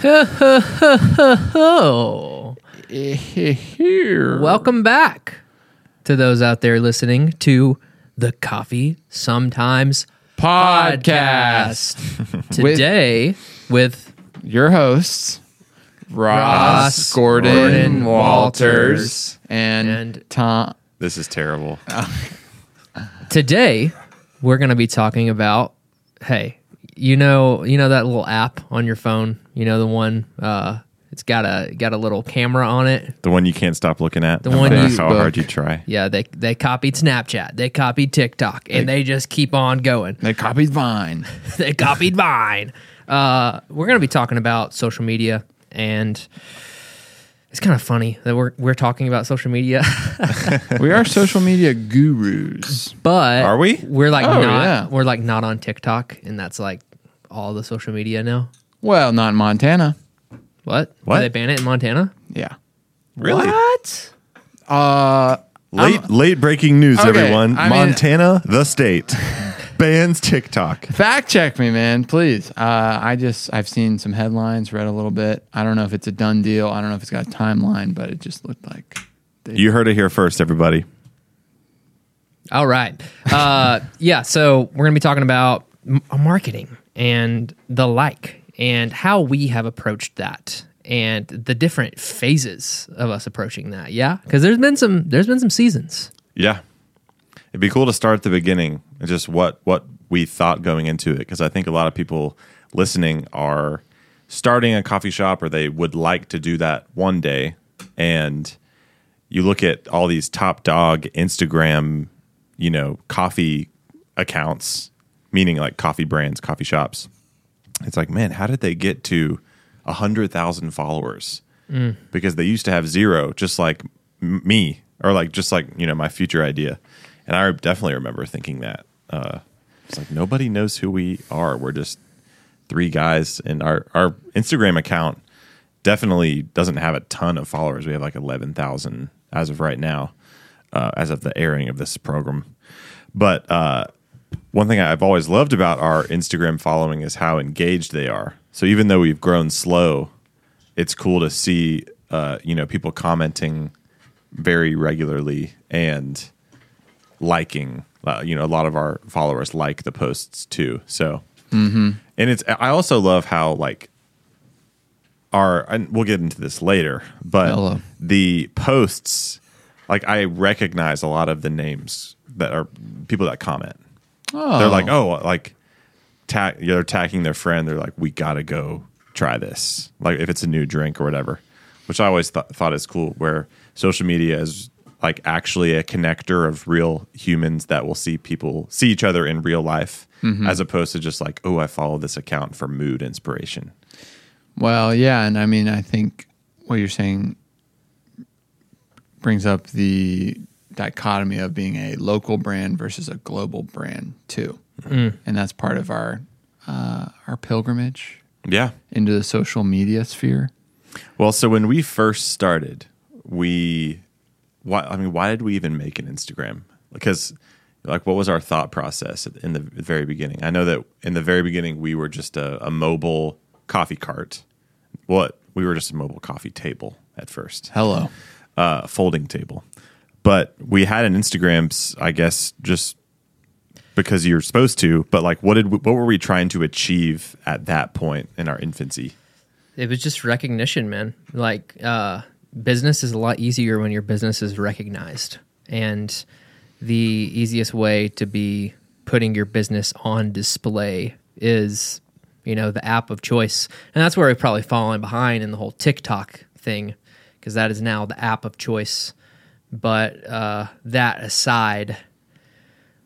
Here. welcome back to those out there listening to the Coffee Sometimes podcast. Today with Your hosts, Ross, Ross, Gordon, Gordon, Walters, and, and- Tom. This is terrible. today we're going to be talking about hey, you know, you know that little app on your phone, you know the one uh it's got a got a little camera on it. The one you can't stop looking at. The no one matter you- how hard you try. Yeah, they they copied Snapchat, they copied TikTok, and they just keep on going. They copied Vine. they copied Vine. Uh, we're going to be talking about social media, and it's kind of funny that we're we're talking about social media, we are social media gurus. but Are we? We're like Oh, not yeah. we're like not on TikTok, and that's like all the social media now. Well, not in Montana. What? What? Did they ban it in Montana? Yeah. Really? What? Uh, Late late breaking news, Okay, everyone. I mean- Montana, the state, bans TikTok. fact check me, man, please. Uh, I just I've seen some headlines, read a little bit. I don't know if it's a done deal. I don't know if it's got a timeline, but it just looked like You heard it here first, everybody. All right. Uh, yeah. So we're going to be talking about m- marketing and the like, and how we have approached that, and the different phases of us approaching that. Yeah, because there's been some there's been some seasons. Yeah. It'd be cool to start at the beginning and just what what we thought going into it because I think a lot of people listening are starting a coffee shop or they would like to do that one day and you look at all these top dog Instagram, you know, coffee accounts, meaning like coffee brands, coffee shops. It's like, man, how did they get to a hundred thousand followers? Because they used to have zero, just like m- me, or like just like you know my future idea. And I definitely remember thinking that. Uh, it's like nobody knows who we are. We're just three guys, and our our Instagram account definitely doesn't have a ton of followers. We have like eleven thousand as of right now, uh, as of the airing of this program. But uh, one thing I've always loved about our Instagram following is how engaged they are. So even though we've grown slow, it's cool to see uh, you know people commenting very regularly and liking. Uh, you know, a lot of our followers like the posts too. So, mm-hmm. and it's I also love how like our and we'll get into this later, but Hello. the posts like I recognize a lot of the names that are people that comment. Oh, They're like, oh. oh, like ta- they're attacking their friend. They're like, we gotta go try this. Like if it's a new drink or whatever, which I always th- thought is cool. Where social media is like actually a connector of real humans that will see people see each other in real life, mm-hmm. as opposed to just like, oh, I follow this account for mood inspiration. Well, yeah, and I mean, I think what you're saying brings up the dichotomy of being a local brand versus a global brand too, and that's part of our uh, our pilgrimage Yeah. into the social media sphere. Well, so when we first started, we, why, I mean, why did we even make an Instagram? Because, like, what was our thought process in the very beginning? I know that in the very beginning, we were just a, a mobile coffee cart. What? We were just a mobile coffee table at first, Hello, uh, folding table. But we had an Instagram, I guess, just because you're supposed to. But like, what did we, what were we trying to achieve at that point in our infancy? It was just recognition, man. Like uh, business is a lot easier when your business is recognized, and the easiest way to be putting your business on display is, you know, the app of choice, and that's where we've probably fallen behind in the whole TikTok thing, because that is now the app of choice. But uh, that aside,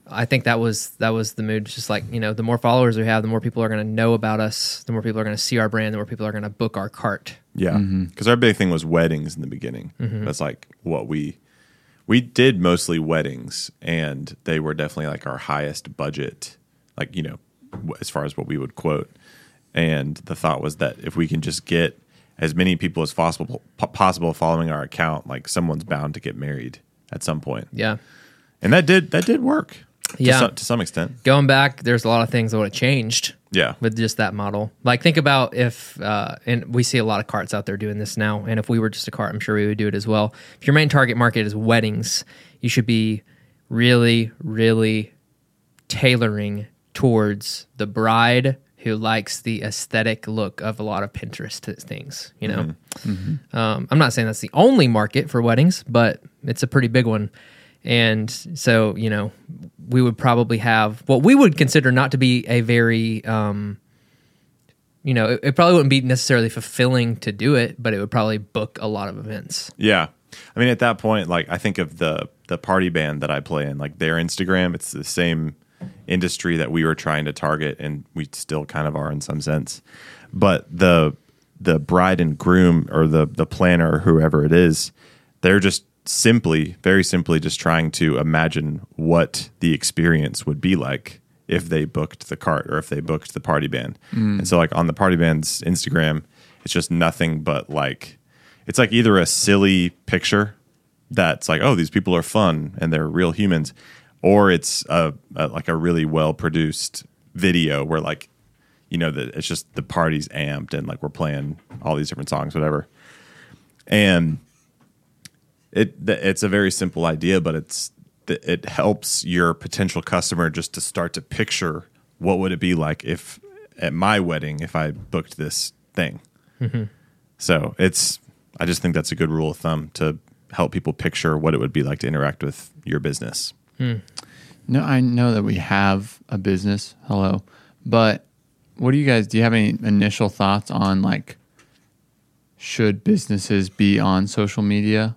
I think that was that was the mood. It's just like you know, the more followers we have, the more people are going to know about us. The more people are going to see our brand. The more people are going to book our cart. Yeah, because our big thing was weddings in the beginning. That's like what we we did mostly weddings, and they were definitely like our highest budget, like you know, as far as what we would quote. And the thought was that if we can just get as many people as possible po- possible following our account, like someone's bound to get married at some point, Yeah. and that did that did work. Yeah. to some, to some extent. Going back, there's a lot of things that would have changed. Yeah. with just that model. Like think about if uh, and we see a lot of carts out there doing this now. And if we were just a cart, I'm sure we would do it as well. If your main target market is weddings, you should be really, really tailoring towards the bride who likes the aesthetic look of a lot of Pinterest things. You know, um, I'm not saying that's the only market for weddings, but it's a pretty big one. And so, you know, we would probably have what we would consider not to be a very, um, you know, it, it probably wouldn't be necessarily fulfilling to do it, but it would probably book a lot of events. Yeah. I mean, at that point, like I think of the the party band that I play in, like their Instagram, it's the same industry that we were trying to target, and we still kind of are in some sense. But the the bride and groom, or the the planner, or whoever it is, they're just simply, very simply, just trying to imagine what the experience would be like if they booked the cart or if they booked the party band. Mm. And so, like on the party band's Instagram, it's just nothing but like it's like either a silly picture that's like, oh, these people are fun and they're real humans, or it's a, a like a really well produced video where like, you know, that it's just the party's amped and like we're playing all these different songs, whatever. And it it's a very simple idea, but it's it helps your potential customer just to start to picture what would it be like if at my wedding if I booked this thing. Mm-hmm. So it's I just think that's a good rule of thumb to help people picture what it would be like to interact with your business. Hmm. No, I know that we have a business. Hello, but what do you guys? Do you have any initial thoughts on like should businesses be on social media,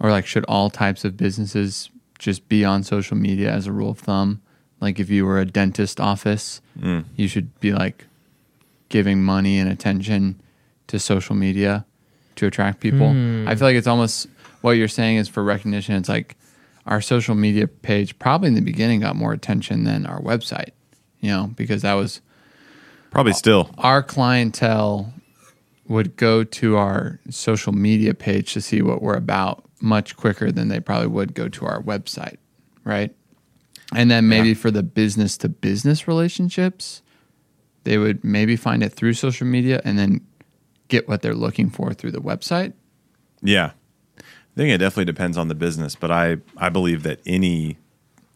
or like should all types of businesses just be on social media as a rule of thumb? Like if you were a dentist office, hmm. you should be like giving money and attention to social media to attract people. Hmm. I feel like it's almost what you're saying is for recognition. It's like our social media page probably in the beginning got more attention than our website, you know, because that was Probably still. our clientele would go to our social media page to see what we're about much quicker than they probably would go to our website, right? And then maybe Yeah. for the business to business relationships, they would maybe find it through social media and then get what they're looking for through the website. Yeah. I think it definitely depends on the business, but I, I believe that any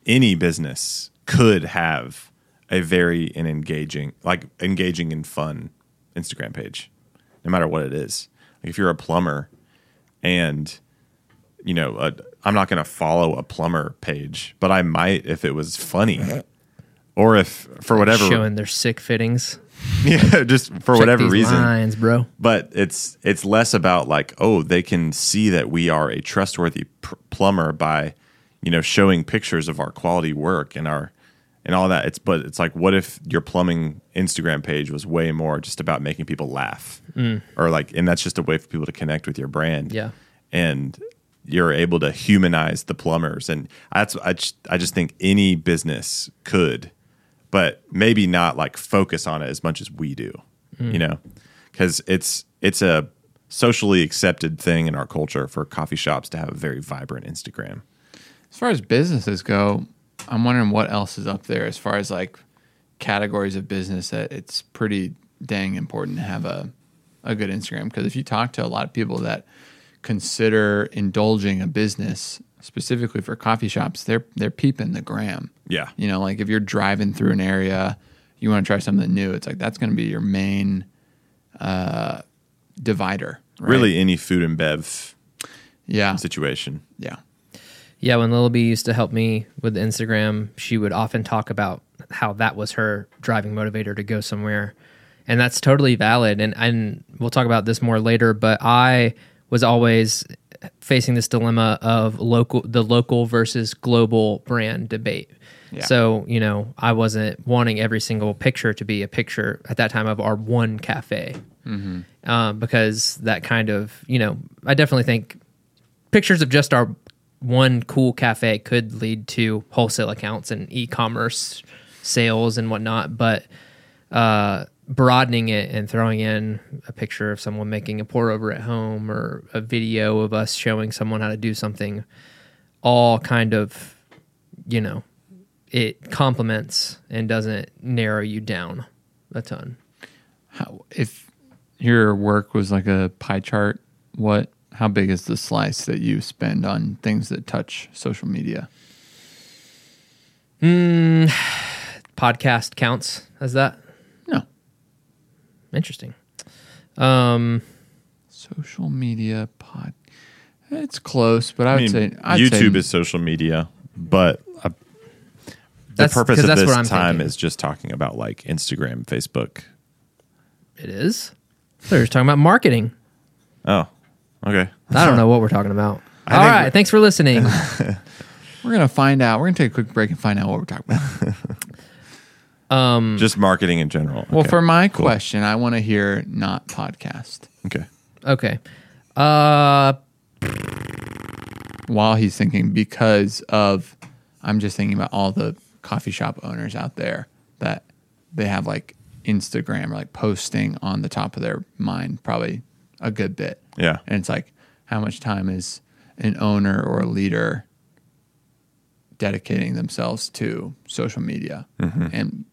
any business could have a very an engaging like engaging and fun Instagram page, no matter what it is. Like if you're a plumber and you know, i I'm not going to follow a plumber page, but I might if it was funny. Or if for whatever Showing their sick fittings. yeah, just for Check whatever reason. lines, bro. but it's it's less about like oh they can see that we are a trustworthy pr- plumber by you know showing pictures of our quality work and our and all that. It's but it's like what if your plumbing instagram page was way more just about making people laugh? Mm. Or like and that's just a way for people to connect with your brand. Yeah. and you're able to humanize the plumbers. And that's I just, I just think any business could but maybe not like focus on it as much as we do you hmm. know? Because it's it's a socially accepted thing in our culture for coffee shops to have a very vibrant instagram. As far as businesses go, I'm wondering what else is up there as far as like categories of business that it's pretty dang important to have a, a good Instagram. Because if you talk to a lot of people that consider indulging a business specifically for coffee shops, they're they're peeping the gram. yeah You know, like if you're driving through an area, you want to try something new. It's like that's going to be your main uh, divider. right? really any food and bev Yeah. situation Yeah. Yeah, when Lil B used to help me with Instagram, she would often talk about how that was her driving motivator to go somewhere. And that's totally valid. And, and we'll talk about this more later, but I was always facing this dilemma of local the local versus global brand debate. Yeah. So, you know, I wasn't wanting every single picture to be a picture at that time of our one cafe. Um, because that kind of, you know, I definitely think pictures of just our one cool cafe could lead to wholesale accounts and e-commerce sales and whatnot but uh, broadening it and throwing in a picture of someone making a pour over at home or a video of us showing someone how to do something all kind of you know it complements and doesn't narrow you down a ton. How, if your work was like a pie chart, what? How big is the slice that you spend on things that touch social media? Hmm, podcast counts as that. No, Interesting. Um, social media pod. It's close, but I, I would mean, say I'd YouTube say, is social media, but uh, the That's- purpose 'cause of that's this time thinking. is just talking about like Instagram, Facebook. it is. They're just talking about marketing. Oh, okay. I don't know what we're talking about. I All think- right. Thanks for listening. we're gonna find out. We're gonna take a quick break and find out what we're talking about. um, Just marketing in general. well, Okay, for my cool. question, I want to hear not podcast. Okay. okay. Uh, While he's thinking, because of, I'm just thinking about all the coffee shop owners out there that they have like Instagram or like posting on the top of their mind, probably a good bit. Yeah. And it's like, how much time is an owner or a leader dedicating themselves to social media? And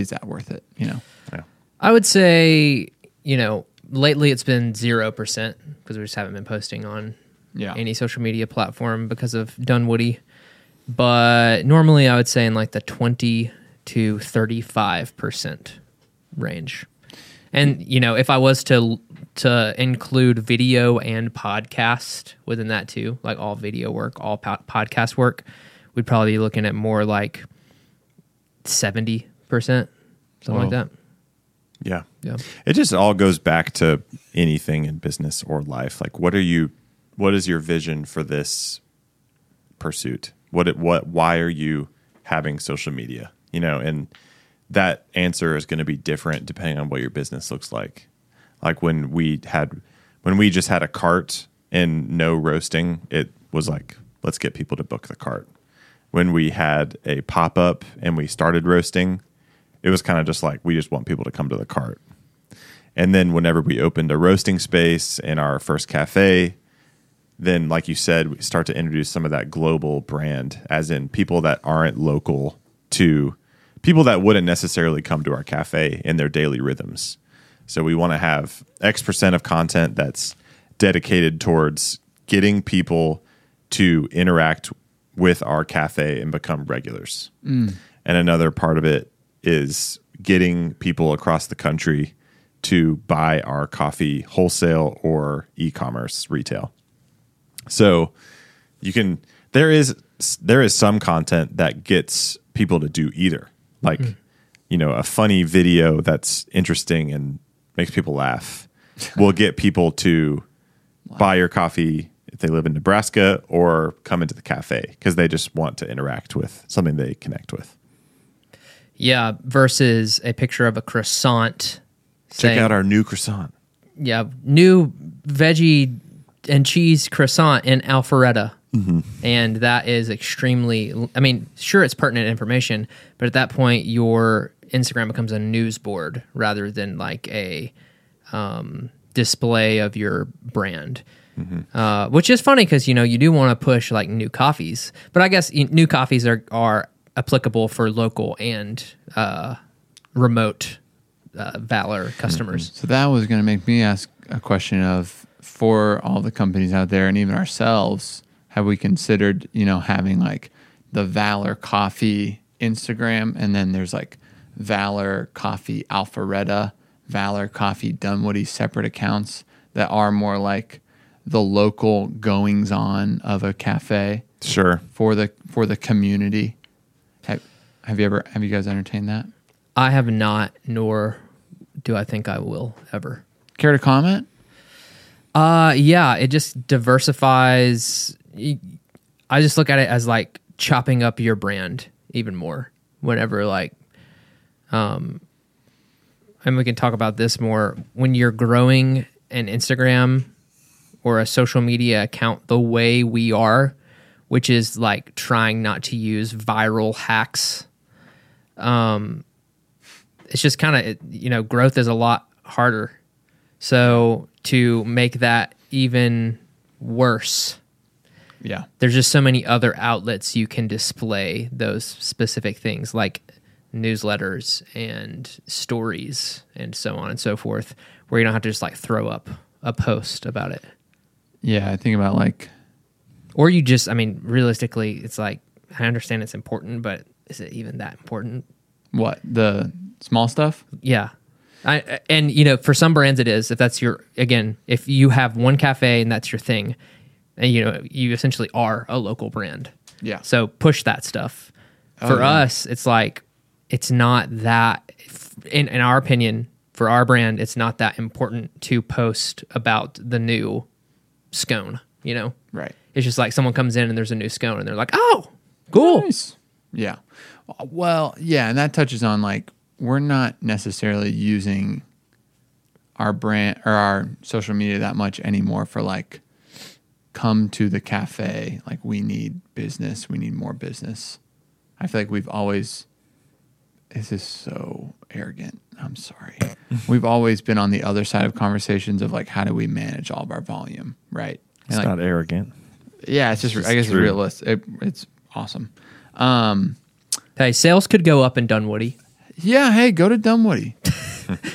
is that worth it? You know? Yeah. I would say, you know, lately it's been 0% because we just haven't been posting on Yeah. any social media platform because of Dunwoody. But normally I would say in like the 20 to 35% range. And, you know, if I was to to include video and podcast within that too, like all video work, all po- podcast work, we'd probably be looking at more like 70%, something like oh. that. Yeah. Yeah. It just all goes back to anything in business or life. Like what are you what is your vision for this pursuit? What it what why are you having social media? You know, and that answer is going to be different depending on what your business looks like. Like when we had when we just had a cart and no roasting, it was like let's get people to book the cart. When we had a pop-up and we started roasting, it was kind of just like we just want people to come to the cart. And then whenever we opened a roasting space in our first cafe, then like you said, we start to introduce some of that global brand, as in people that aren't local to people that wouldn't necessarily come to our cafe in their daily rhythms. So we want to have X percent of content that's dedicated towards getting people to interact with our cafe and become regulars. Mm. And another part of it is getting people across the country to buy our coffee wholesale or e-commerce retail. So you can there is there is some content that gets people to do either. Like, hmm. you know, a funny video that's interesting and makes people laugh will get people to buy your coffee if they live in Nebraska or come into the cafe because they just want to interact with something they connect with. Yeah, versus a picture of a croissant. Check saying, out our new croissant. yeah new veggie and cheese croissant in Alpharetta, and that is extremely. I mean, sure, it's pertinent information, but at that point, your Instagram becomes a news board rather than like a um, display of your brand. Uh, which is funny because you know you do want to push like new coffees, but I guess new coffees are are applicable for local and uh, remote uh, Valor customers. So that was going to make me ask a question of for all the companies out there and even ourselves, have we considered, you know, having like the Valor Coffee Instagram and then there's like Valor Coffee Alpharetta, Valor Coffee Dunwoody separate accounts that are more like the local goings on of a cafe Sure. for the for the community. Have, you ever have you guys entertained that? I have not, nor do I think I will ever. Care to comment? Uh, yeah, it just diversifies. I just look at it as like chopping up your brand even more. Whenever like, um, and we can talk about this more when you're growing an Instagram or a social media account the way we are, which is like trying not to use viral hacks. Um, it's just kind of you know growth is a lot harder so to make that even worse, Yeah. there's just so many other outlets you can display those specific things, like newsletters and stories and so on and so forth, where you don't have to just like throw up a post about it. Yeah, I think about like Or you just, I mean, realistically, it's like, I understand it's important, but is it even that important? what the small stuff. Yeah. I, and you know, for some brands it is. If that's your again, if you have one cafe and that's your thing, and you know, you essentially are a local brand. Yeah. So push that stuff. Oh, for yeah. us, it's like it's not that in in our opinion, for our brand, it's not that important to post about the new scone, you know? Right. It's just like someone comes in and there's a new scone and they're like, "Oh, cool." Nice. Yeah. Well, yeah, and that touches on like we're not necessarily using our brand or our social media that much anymore for like come to the cafe. Like we need business. We need more business. I feel like we've always this is so arrogant. I'm sorry. We've always been on the other side of conversations of like how do we manage all of our volume right? It's And, like, not arrogant. yeah it's just It's i guess it's realistic. It, it's awesome um Hey, sales could go up in Dunwoody. Yeah, hey, go to Dunwoody.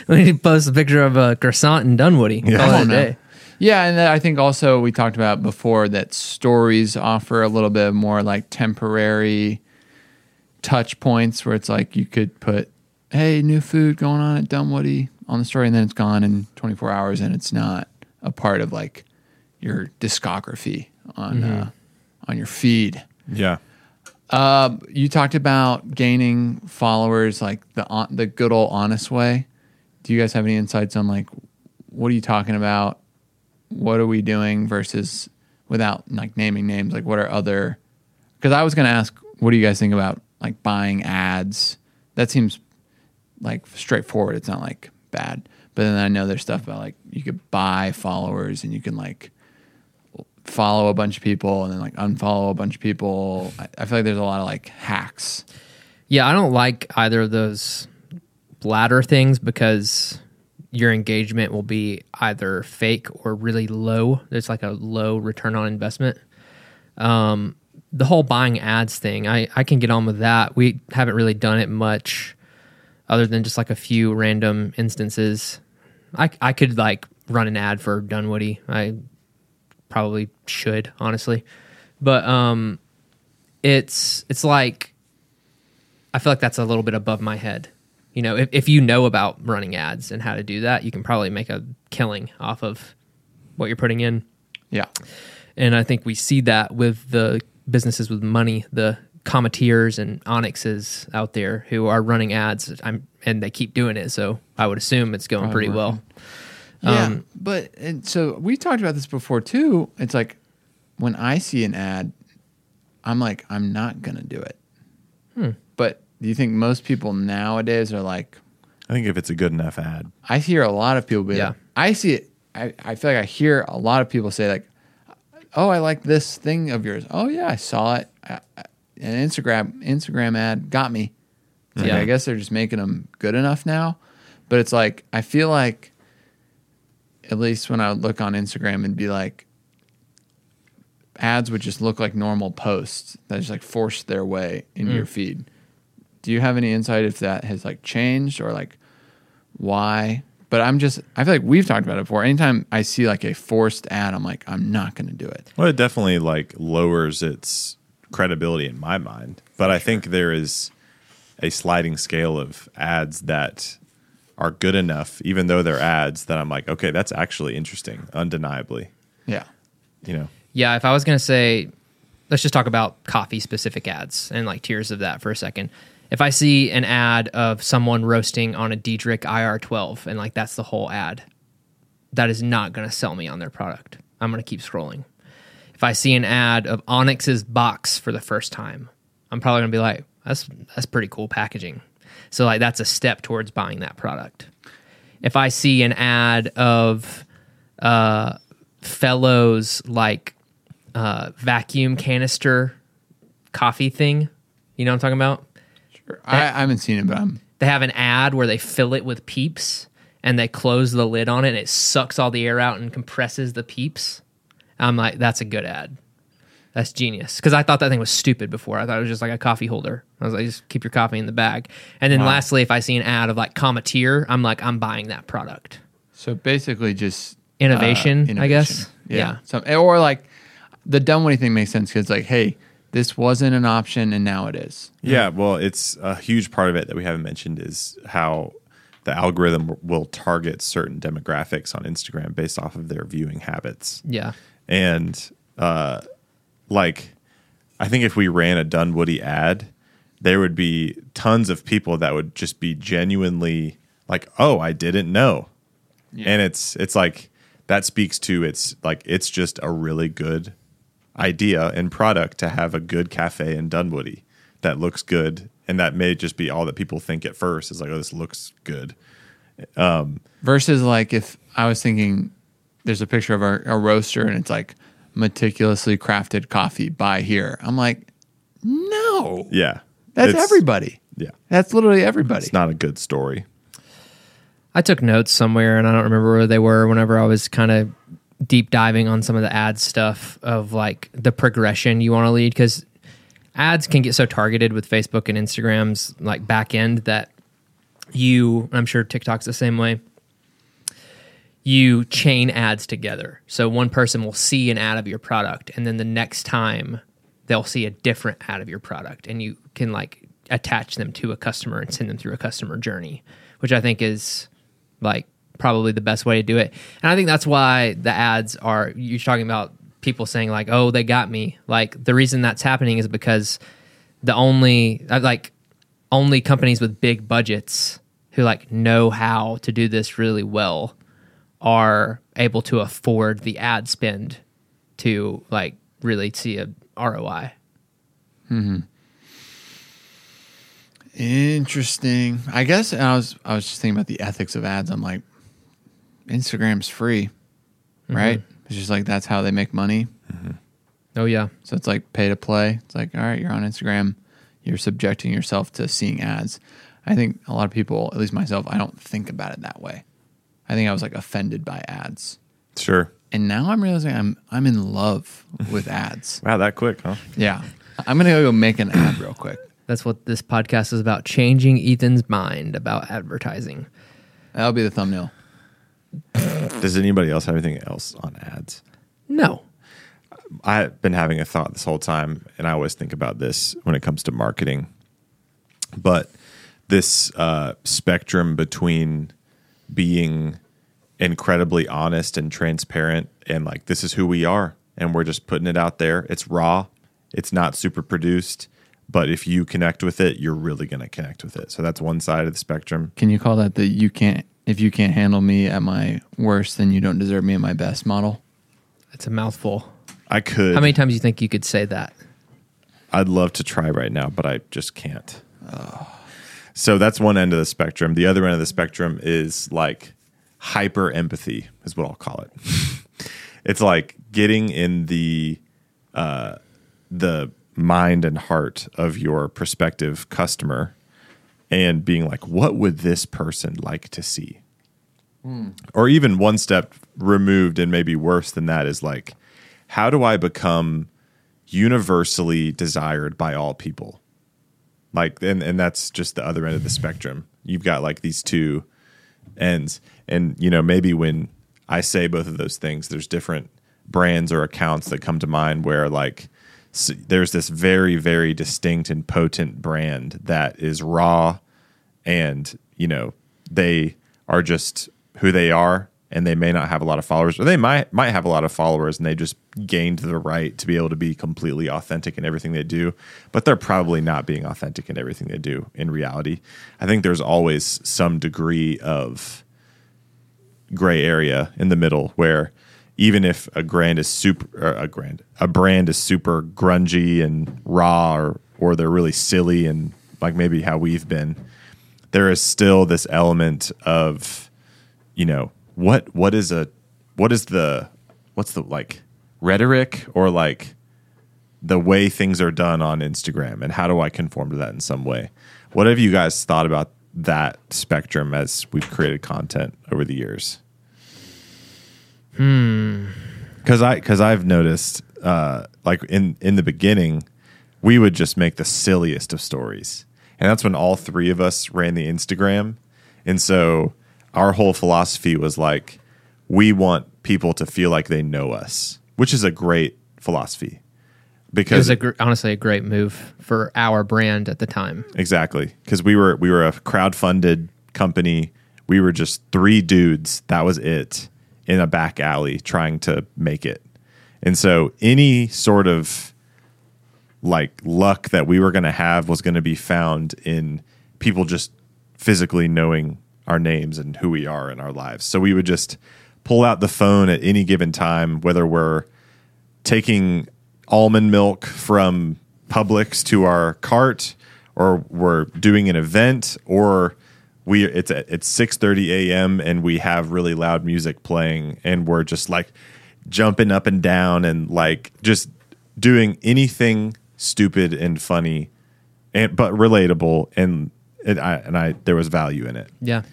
We need to post a picture of a croissant in Dunwoody. Yeah. Call it a on day. Yeah, and then I think also we talked about before that stories offer a little bit more like temporary touch points where it's like you could put, hey, new food going on at Dunwoody on the story, and then it's gone in 24 hours, and it's not a part of like your discography on uh, on your feed. Yeah. Uh, you talked about gaining followers like the hon- the good old honest way. Do you guys have any insights on like what are you talking about? What are we doing versus without like naming names? Like what are other? Because I was going to ask, what do you guys think about like buying ads? That seems like straightforward. It's not like bad, but then I know there's stuff about like you could buy followers and you can like follow a bunch of people and then like unfollow a bunch of people. I, I feel like there's a lot of like hacks. Yeah, I don't like either of those latter things because your engagement will be either fake or really low. There's like a low return on investment. Um, the whole buying ads thing, I, I can get on with that. We haven't really done it much other than just like a few random instances. I, I could like run an ad for Dunwoody. I probably should, honestly. But um it's it's like I feel like that's a little bit above my head. You know, if, if you know about running ads and how to do that, you can probably make a killing off of what you're putting in. Yeah. And I think we see that with the businesses with money, the Cometeers and Onyxes out there who are running ads. I'm, and they keep doing it. So I would assume it's going Probably pretty well. Working. Yeah, Um, but and so we talked about this before too. It's like when I see an ad, I'm like, I'm not gonna do it. Hmm. But do you think most people nowadays are like? I think if it's a good enough ad, I hear a lot of people be Yeah. like, I see it. I, I feel like I hear a lot of people say like, "Oh, I like this thing of yours. Oh yeah, I saw it. I, I, an Instagram Instagram ad got me." It's like, Yeah. I guess they're just making them good enough now. But it's like I feel like, at least when I would look on Instagram and be like, ads would just look like normal posts that just like forced their way in Mm. your feed. Do you have any insight if that has like changed or like why? But I'm just I feel like we've talked about it before. Anytime I see like a forced ad, I'm like, I'm not gonna do it. well, it definitely like lowers its credibility in my mind. But I think there is a sliding scale of ads that are good enough, even though they're ads, that I'm like, okay, that's actually interesting, undeniably. Yeah. You know, Yeah, if I was going to say, let's just talk about coffee specific ads and like tiers of that for a second. If I see an ad of someone roasting on a Diedrich IR12 and like that's the whole ad, that is not going to sell me on their product. I'm going to keep scrolling. If I see an ad of Onyx's box for the first time, I'm probably going to be like, that's that's pretty cool packaging. So like that's a step towards buying that product. If I see an ad of uh, fellows like uh, vacuum canister coffee thing, you know what I'm talking about? Sure. I, I haven't seen it, but I'm They have an ad where they fill it with peeps and they close the lid on it and it sucks all the air out and compresses the peeps. I'm like, that's a good ad. That's genius. Because I thought that thing was stupid before. I thought it was just like a coffee holder. I was like, just keep your coffee in the bag. And then lastly, if I see an ad of like Cometeer, I'm like, I'm buying that product. So basically, just Innovation, I guess. Yeah. Yeah. So or like the Dunwoody thing makes sense because like, hey, this wasn't an option and now it is. Yeah, well, it's a huge part of it that we haven't mentioned is how the algorithm will target certain demographics on Instagram based off of their viewing habits. Yeah. And uh, like, I think if we ran a Dunwoody ad, there would be tons of people that would just be genuinely like, "Oh, I didn't know," and it's it's like that speaks to it's like it's just a really good idea and product to have a good cafe in Dunwoody that looks good, and that may just be all that people think at first is like, "Oh, this looks good." Um, Versus like if I was thinking there's a picture of our, a roaster and it's like meticulously crafted coffee by here. I'm like, no, Yeah, that's It's- everybody. Yeah, That's literally everybody. it's not a good story. I took notes somewhere and I don't remember where they were whenever I was kind of deep diving on some of the ad stuff of like the progression you want to lead because ads can get so targeted with Facebook and Instagram's like back end that you, I'm sure TikTok's the same way. You chain ads together. So one person will see an ad of your product and then the next time they'll see a different ad of your product and you can like attach them to a customer and send them through a customer journey, which I think is like probably the best way to do it. And I think that's why the ads are you're talking about people saying like, "Oh, they got me." Like the reason that's happening is because the only uh, like only companies with big budgets who like know how to do this really well are able to afford the ad spend to like really see a ROI. Hmm. Interesting. I guess I was I was just thinking about the ethics of ads. I'm like, Instagram's free, right? It's just like that's how they make money. Oh yeah. So it's like pay to play. It's like, all right, you're on Instagram, you're subjecting yourself to seeing ads. I think a lot of people, at least myself, I don't think about it that way. I think I was like offended by ads. Sure. And now I'm realizing I'm I'm in love with ads. Wow, that quick, huh? Yeah. I'm gonna go make an ad real quick. That's what this podcast is about changing Ethan's mind about advertising. That'll be the thumbnail. Does anybody else have anything else on ads? No. I've been having a thought this whole time, and I always think about this when it comes to marketing. But this uh, spectrum between being incredibly honest and transparent, and like, this is who we are, and we're just putting it out there. It's raw, it's not super produced, but if you connect with it, you're really going to connect with it. So that's one side of the spectrum. Can you call that the you can't if you can't handle me at my worst, then you don't deserve me at my best model? It's a mouthful. I could. How many times do you think you could say that? I'd love to try right now, but I just can't. So that's one end of the spectrum. The other end of the spectrum is like hyper empathy, is what I'll call it. it's like getting in the uh, the mind and heart of your prospective customer and being like, what would this person like to see? Or even one step removed and maybe worse than that is like, how do I become universally desired by all people? Like, and, and that's just the other end of the spectrum. You've got like these two ends. And, you know, maybe when I say both of those things, there's different brands or accounts that come to mind where like there's this very, very distinct and potent brand that is raw and, you know, they are just who they are and they may not have a lot of followers or they might might have a lot of followers and they just gained the right to be able to be completely authentic in everything they do but they're probably not being authentic in everything they do in reality. I think there's always some degree of gray area in the middle where even if a brand is super a brand a brand is super grungy and raw or or they're really silly and like maybe how we've been there is still this element of you know what what is a what is the what's the like rhetoric or like the way things are done on Instagram and how do I conform to that in some way? What have you guys thought about that spectrum as we've created content over the years? Hmm. Cuz I cuz I've noticed uh, like in in the beginning, we would just make the silliest of stories, and that's when all three of us ran the Instagram, and so our whole philosophy was like, we want people to feel like they know us, which is a great philosophy Because It was a gr- honestly a great move for our brand at the time. Exactly, because we were we were a crowd funded company. We were just three dudes. That was it in a back alley trying to make it. And so any sort of like luck that we were going to have was going to be found in people just physically knowing our names and who we are in our lives. So we would just pull out the phone at any given time, whether we're taking almond milk from Publix to our cart, or we're doing an event, or we it's at it's six thirty a.m. and we have really loud music playing, and we're just like jumping up and down and like just doing anything stupid and funny, and but relatable, and it, I, and I there was value in it. Yeah.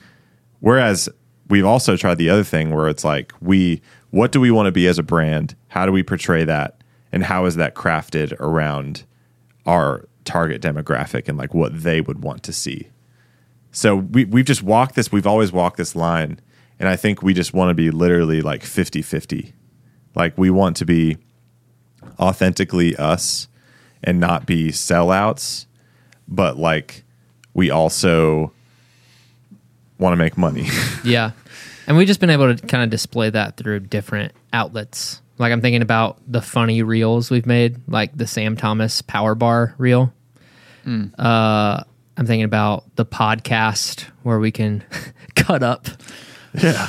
Whereas we've also tried the other thing where it's like we what do we want to be as a brand? How do we portray that? And how is that crafted around our target demographic and like what they would want to see? So we we've just walked this we've always walked this line and I think we just want to be literally like 50-50. Like we want to be authentically us and not be sellouts, but like we also want to make money. Yeah. And we've just been able to kind of display that through different outlets. Like I'm thinking about the funny reels we've made, like the Sam Thomas Power Bar reel. Uh, I'm thinking about the podcast where we can cut up. yeah.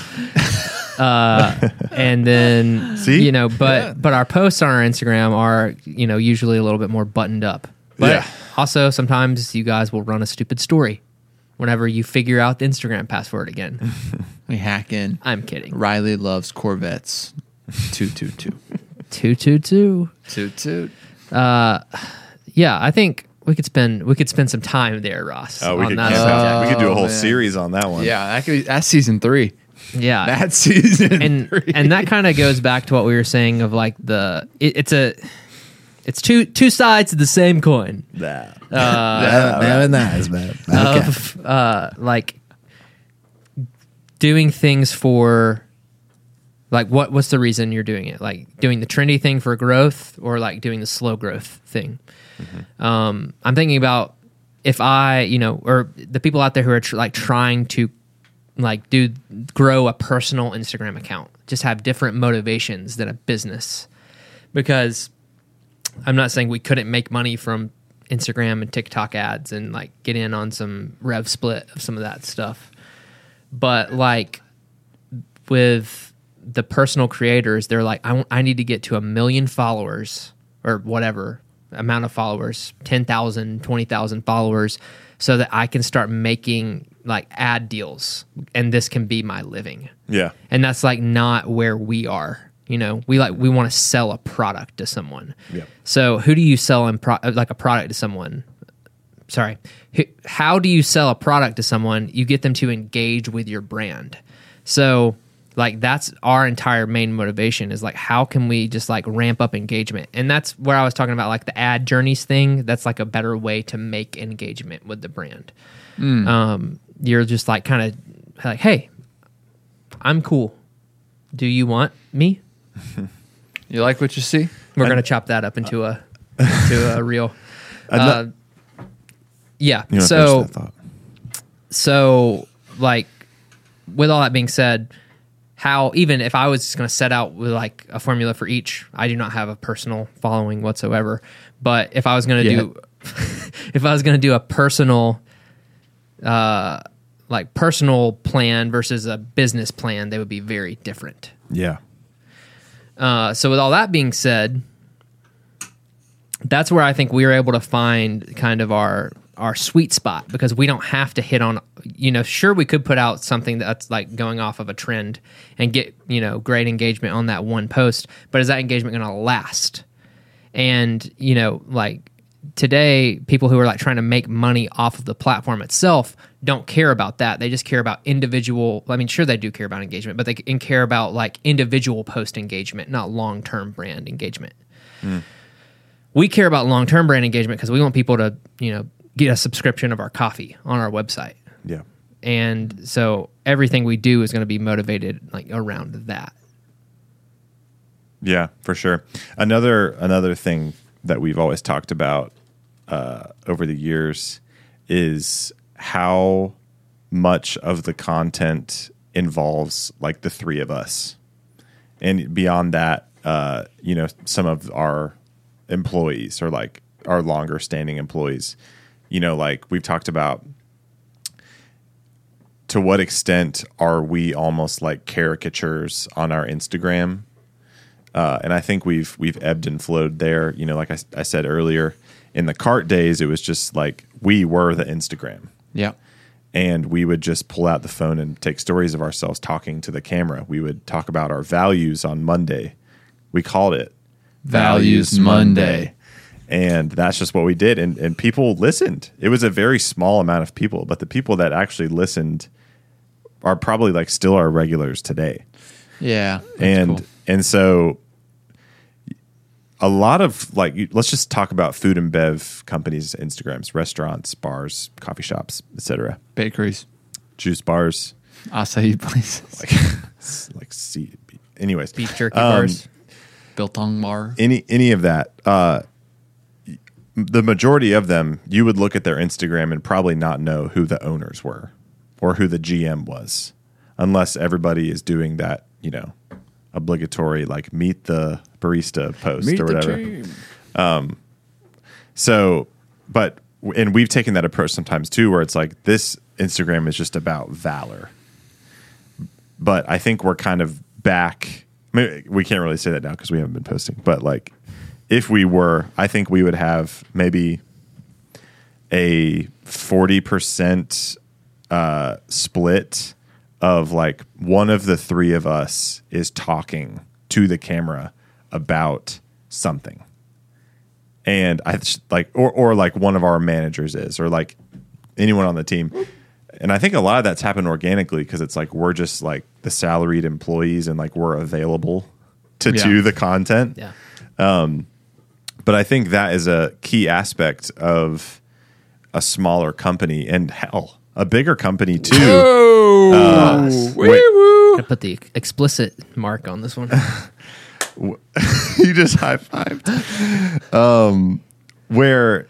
and then See? you know, but but our posts on our Instagram are you know usually a little bit more buttoned up. But Yeah. also sometimes you guys will run a stupid story whenever you figure out the Instagram password again. We hack in. I'm kidding. Riley loves Corvettes. Toot toot toot. Two two two. Toot toot. Uh, yeah, I think we could spend we could spend some time there, Ross. Oh, we on could, that camp out. we could do a Oh, whole man. series on that one. Yeah, that could be, that's season three. yeah, That's season and three. and that kind of goes back to what we were saying of like the it, it's a it's two two sides of the same coin That. very nice, man. Okay. of uh, like doing things for like what what's the reason you're doing it like doing the trendy thing for growth or like doing the slow growth thing um, i'm thinking about if i you know or the people out there who are tr- like trying to like do grow a personal instagram account just have different motivations than a business because i'm not saying we couldn't make money from instagram and tiktok ads and like get in on some rev split of some of that stuff. But like with the personal creators they're like I, need to get to a million followers or whatever amount of followers 10,000 20,000 followers so that I can start making like ad deals and this can be my living. Yeah. and that's like not where we are you know we like we want to sell a product to someone. Yep. so who do you sell in pro- like a product to someone? Sorry. How do you sell a product to someone? You get them to engage with your brand. So like that's our entire main motivation is like how can we just like ramp up engagement? And that's where i was talking about like the ad journeys thing. That's like a better way to make engagement with the brand. Um, you're just like kind of like hey i'm cool. Do you want me You like what you see? we're gonna chop that up into a into a reel uh, yeah You wanna so finish that thought? so like with all that being said how even if i was just going to set out with like a formula for each i do not have a personal following whatsoever but if i was going to do if i was going to do a personal uh like personal plan versus a business plan they would be very different Yeah. Uh, so with all that being said, that's where I think we are able to find kind of our our sweet spot because we don't have to hit on you know sure we could put out something that's like going off of a trend and get you know great engagement on that one post but is that engagement going to last? And you know like today people who are like trying to make money off of the platform itself don't care about that they just care about individual i mean sure they do care about engagement but they can care about like individual post engagement not long-term brand engagement hmm. we care about long term brand engagement because we want people to you know get a subscription of our coffee on our website, Yeah. and so everything we do is going to be motivated like around that. Yeah, for sure. Another another thing that we've always talked about uh, over the years is how much of the content involves like the three of us, and beyond that, uh, you know, some of our employees or like our longer standing employees. You know, like we've talked about to what extent are we almost like caricatures on our Instagram uh, and I think we've we've ebbed and flowed there. You know, like I, I said earlier, in the cart days, it was just like we were the Instagram, Yeah. and we would just pull out the phone and take stories of ourselves talking to the camera. We would talk about our values on Monday. We called it Values Monday. and that's just what we did. And and people listened. It was a very small amount of people, but the people that actually listened are probably like still our regulars today. Yeah. and cool. and so a lot of like you- let's just talk about food and bev companies instagrams restaurants bars coffee shops etc bakeries, juice bars. Acai places, like like see anyways. Beef jerky Um, bars. biltong bar. any any of that uh the majority of them you would look at their instagram and probably not know who the owners were or who the gm was unless everybody is doing that you know obligatory like meet the barista post or whatever Um, So, but and we've taken that approach sometimes too, where it's like this Instagram is just about valor. But I think we're kind of back. I mean, we can't really say that now because we haven't been posting. But like, if we were, I think we would have maybe a forty percent uh, split of like one of the three of us is talking to the camera about something and I just, like or or like one of our managers is or like anyone on the team. And I think a lot of that's happened organically because it's like we're just like the salaried employees and like we're available to Yeah. do the content. Yeah. um But I think that is a key aspect of a smaller company and hell, a bigger company too. Uh, wait, Gotta put the explicit mark on this one. you just high fived. Um, where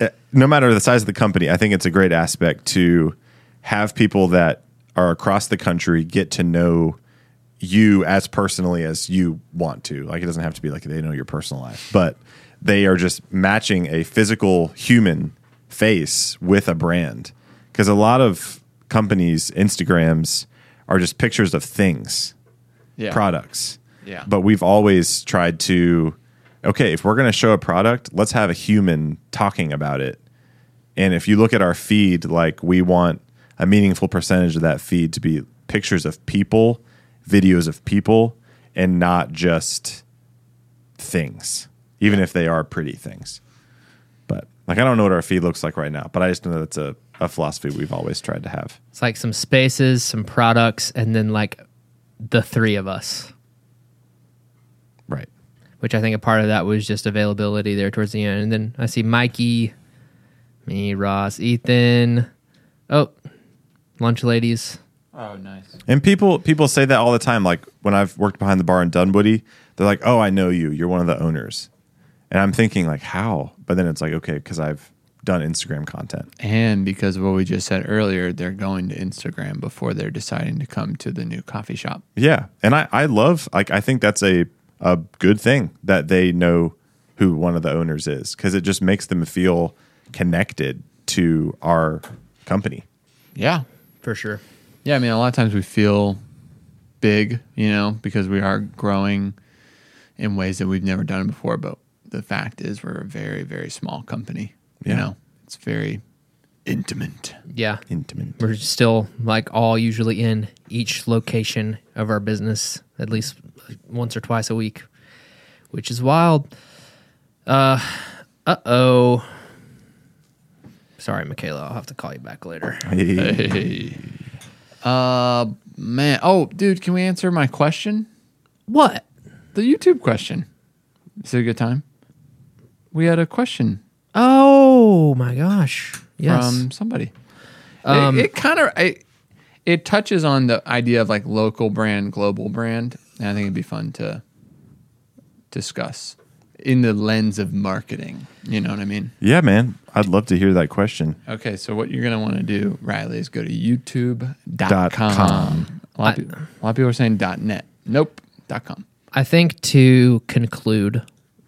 uh, no matter the size of the company, I think it's a great aspect to have people that are across the country get to know you as personally as you want to. Like it doesn't have to be like they know your personal life, but they are just matching a physical human face with a brand. Because a lot of companies' Instagrams are just pictures of things Yeah. products. Yeah. But we've always tried to, okay, if we're going to show a product, let's have a human talking about it. And if you look at our feed, like we want a meaningful percentage of that feed to be pictures of people, videos of people, and not just things, even if they are pretty things. But like, I don't know what our feed looks like right now, but I just know that's a, a philosophy we've always tried to have. It's like some spaces, some products, and then like the three of us, Right. which I think a part of that was just availability there towards the end. And then I see Mikey, me, Ross, Ethan. Oh, lunch ladies. Oh, nice. And people people say that all the time. Like when I've worked behind the bar in Dunwoody, they're like, "Oh, I know you. You're one of the owners." And I'm thinking like, "How?" But then it's like, okay, because I've done Instagram content. And because of what we just said earlier, they're going to Instagram before they're deciding to come to the new coffee shop. Yeah, and I I love like I think that's a a good thing that they know who one of the owners is because it just makes them feel connected to our company. Yeah. For sure. Yeah. I mean, a lot of times we feel big, you know, because we are growing in ways that we've never done before. But the fact is, we're a very, very small company. You Yeah. know, it's very intimate. Yeah. Intimate. We're still like all usually in each location of our business at least once or twice a week, which is wild. Uh uh oh. Sorry, Michaela. I'll have to call you back later. Hey. Uh, man. Oh, dude, can we answer my question? What? The YouTube question. Is it a good time? we had a question Oh my gosh. Yes. from somebody. Um, it it kind of it, it touches on the idea of like local brand, global brand, and I think it'd be fun to discuss in the lens of marketing. You know what I mean? Yeah, man. I'd love to hear that question. Okay, so what you're gonna want to do, Riley, is go to Dot YouTube.com. com. A lot, of people, a lot of people are saying .net. Nope. Dot .com. I think to conclude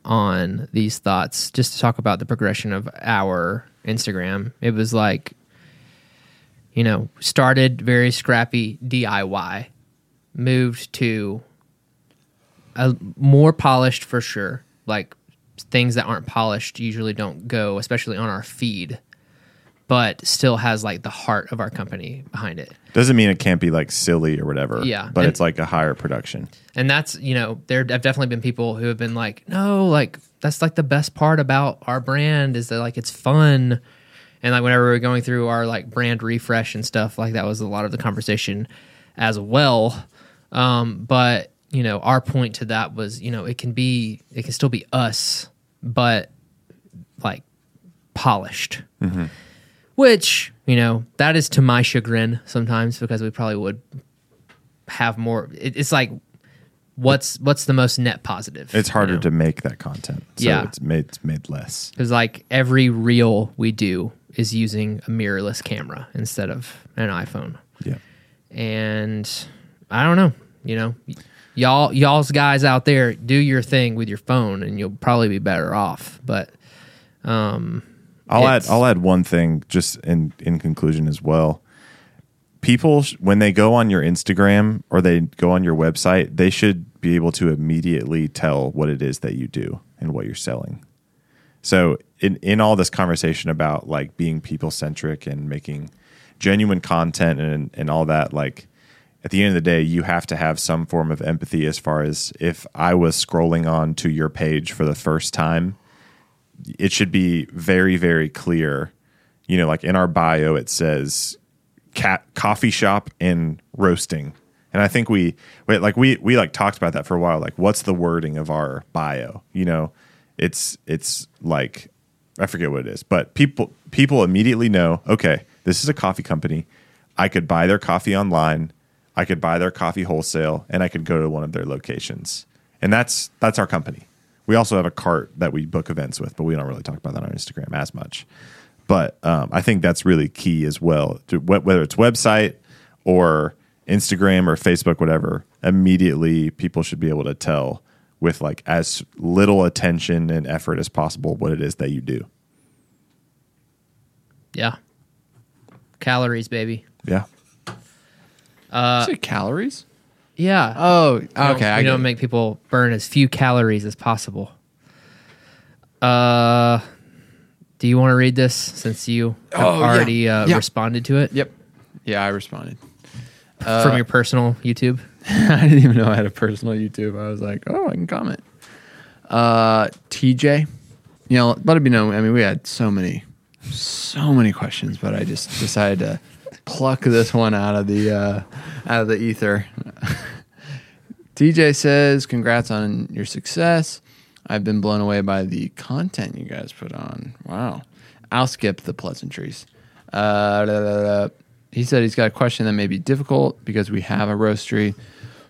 on these thoughts, just to talk about the progression of our Instagram, it was like, you know, started very scrappy DIY, moved to a more polished for sure. Like things that aren't polished usually don't go, especially on our feed, but still has like the heart of our company behind it. Doesn't mean it can't be like silly or whatever. Yeah. But And- it's like a higher production. and that's you know there have definitely been people who have been like no like that's like the best part about our brand is that like it's fun. And like whenever we were going through our like brand refresh and stuff like that was a lot of the conversation as well. Um but you know our point to that was you know it can be it can still be us but like polished. Which you know that is to my chagrin sometimes because we probably would have more it, it's like what's what's the most net positive It's harder you know? to make that content. So Yeah. it's made it's made less. because like every reel we do is using a mirrorless camera instead of an iphone Yeah. and i don't know you know y'all y'all's guys out there do your thing with your phone and you'll probably be better off but um I'll add I'll add one thing just in in conclusion as well. People when they go on your Instagram or they go on your website, they should be able to immediately tell what it is that you do and what you're selling. So in in all this conversation about like being people centric and making genuine content and and all that like at the end of the day you have to have some form of empathy as far as if I was scrolling on to your page for the first time it should be very very clear you know like in our bio it says cat coffee shop and roasting and i think we like we we like talked about that for a while like what's the wording of our bio you know it's it's like i forget what it is but people people immediately know okay this is a coffee company i could buy their coffee online i could buy their coffee wholesale and i could go to one of their locations and that's that's our company we also have a cart that we book events with, but we don't really talk about that on Instagram as much. But um, I think that's really key as well. To, wh- whether it's website or Instagram or Facebook, whatever, immediately people should be able to tell with like as little attention and effort as possible what it is that you do. yeah calories baby Yeah. Uh, say calories. yeah Oh, You know, okay. I you get know, make people burn as few calories as possible. Uh, do you want to read this since you have Oh, yeah. already uh, Yeah. responded to it Yep. Yeah, I responded. From your personal YouTube? I didn't even know I had a personal YouTube. I was like, oh, I can comment. Uh, TJ, you know, let it be known. I mean, we had so many, so many questions, but I just decided to pluck this one out of the uh, out of the ether. TJ says, "Congrats on your success. I've been blown away by the content you guys put on. Wow. I'll skip the pleasantries." Uh. He said he's got a question that may be difficult because we have a roastery,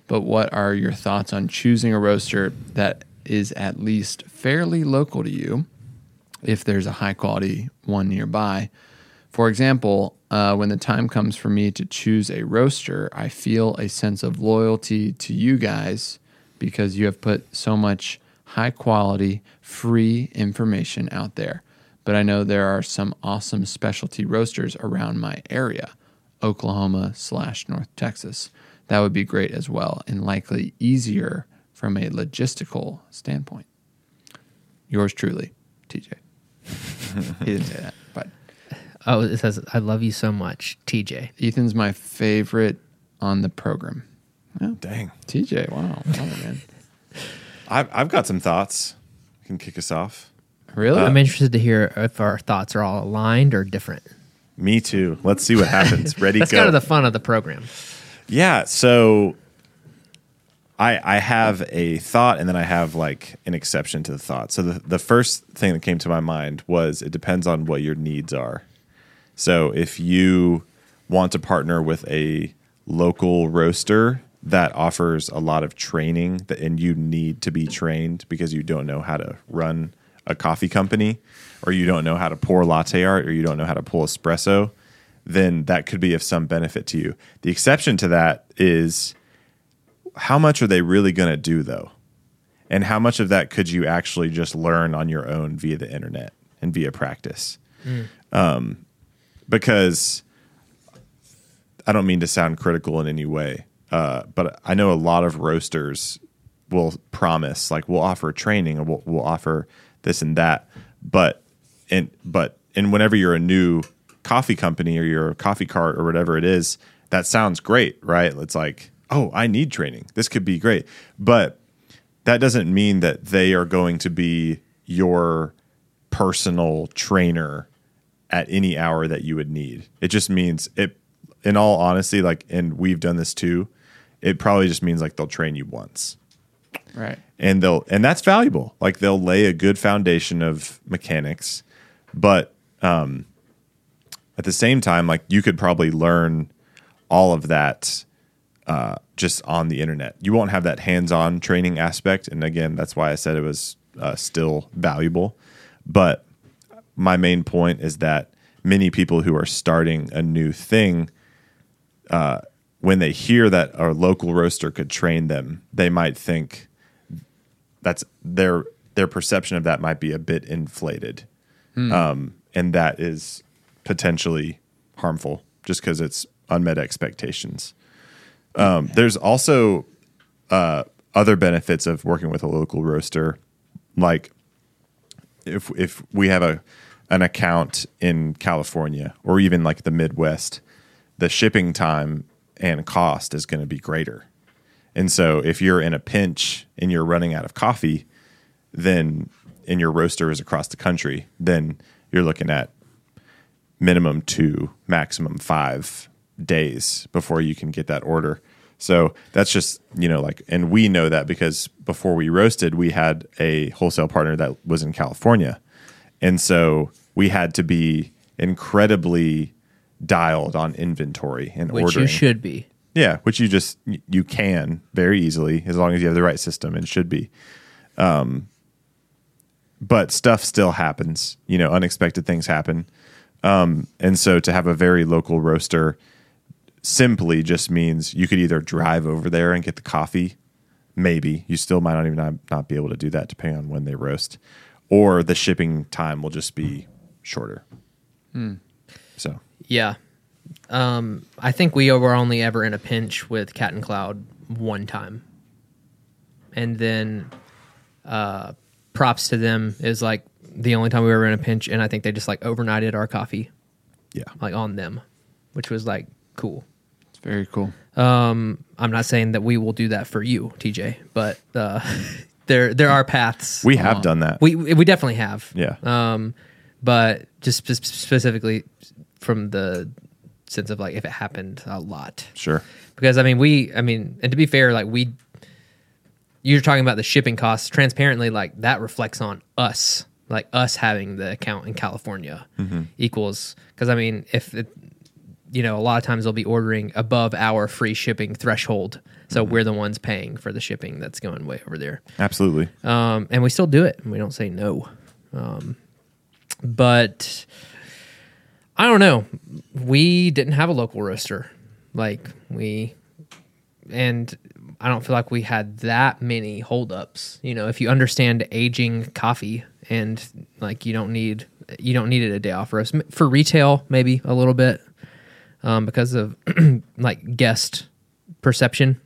but what are your thoughts on choosing a roaster that is at least fairly local to you? if there's a high quality one nearby. For example, uh, when the time comes for me to choose a roaster, I feel a sense of loyalty to you guys because you have put so much high quality, free information out there. But I know there are some awesome specialty roasters around my area, Oklahoma slash North Texas. That would be great as well and likely easier from a logistical standpoint. Yours truly, TJ. he didn't say that, but Oh, it says, I love you so much, TJ. Ethan's my favorite on the program. Dang. TJ, wow, wow man. I've, I've got some thoughts. You can kick us off. Really? I'm interested to hear if our thoughts are all aligned or different. Me too. Let's see what happens. Ready, That's go. kind of the fun of the program. Yeah. So I I have a thought and then I have like an exception to the thought. So the the first thing that came to my mind was it depends on what your needs are. So if you want to partner with a local roaster that offers a lot of training that, and you need to be trained because you don't know how to run a coffee company or you don't know how to pour latte art or you don't know how to pull espresso, then that could be of some benefit to you. The exception to that is how much are they really going to do though? And how much of that could you actually just learn on your own via the internet and via practice? Um, because I don't mean to sound critical in any way, uh, but I know a lot of roasters will promise like we'll offer training or we'll, we'll offer this and that, but and but and whenever you're a new coffee company or you're coffee cart or whatever it is, that sounds great, right? It's like oh, I need training. This could be great, but that doesn't mean that they are going to be your personal trainer at any hour that you would need. It just means it in all honesty like and we've done this too. It probably just means like they'll train you once. Right. And they'll and that's valuable. Like they'll lay a good foundation of mechanics, but um at the same time like you could probably learn all of that uh, just on the internet. You won't have that hands-on training aspect, and again, that's why I said it was uh, still valuable. But my main point is that many people who are starting a new thing, uh, when they hear that a local roaster could train them, they might think that's their their perception of that might be a bit inflated, um, and that is potentially harmful just because it's unmet expectations. Um, there's also uh, other benefits of working with a local roaster, like if if we have a an account in California or even like the Midwest, the shipping time and cost is going to be greater. And so if you're in a pinch and you're running out of coffee, then and your roaster is across the country, then you're looking at minimum two, maximum five days before you can get that order. So that's just, you know, like, and we know that because before we roasted, we had a wholesale partner that was in California. And so we had to be incredibly dialed on inventory and order, which ordering. you should be. Yeah, which you just you can very easily as long as you have the right system and should be. Um, but stuff still happens. You know, unexpected things happen. Um, and so to have a very local roaster simply just means you could either drive over there and get the coffee. Maybe you still might not even not, not be able to do that depending on when they roast, or the shipping time will just be shorter. So Yeah. Um, I think we were only ever in a pinch with Cat and Cloud one time. And then uh, props to them is like the only time we were in a pinch and I think they just like overnighted our coffee yeah, like on them, which was like cool. It's very cool. Um, I'm not saying that we will do that for you, TJ, but uh, there there are paths. we have done that. we we definitely have. Yeah. Um, but just spe- specifically from the sense of like if it happened a lot, sure. because I mean we I mean and to be fair, like we you're talking about the shipping costs transparently like that reflects on us like us having the account in california equals because i mean if it, you know a lot of times they'll be ordering above our free shipping threshold. So we're the ones paying for the shipping that's going way over there. Absolutely. um, and we still do it and we don't say no. Um, but i don't know. We didn't have a local roaster. Like we and i don't feel like we had that many holdups. You know if you understand aging coffee and like you don't need you don't need it a day off roast. For retail maybe a little bit um, because of like guest perception.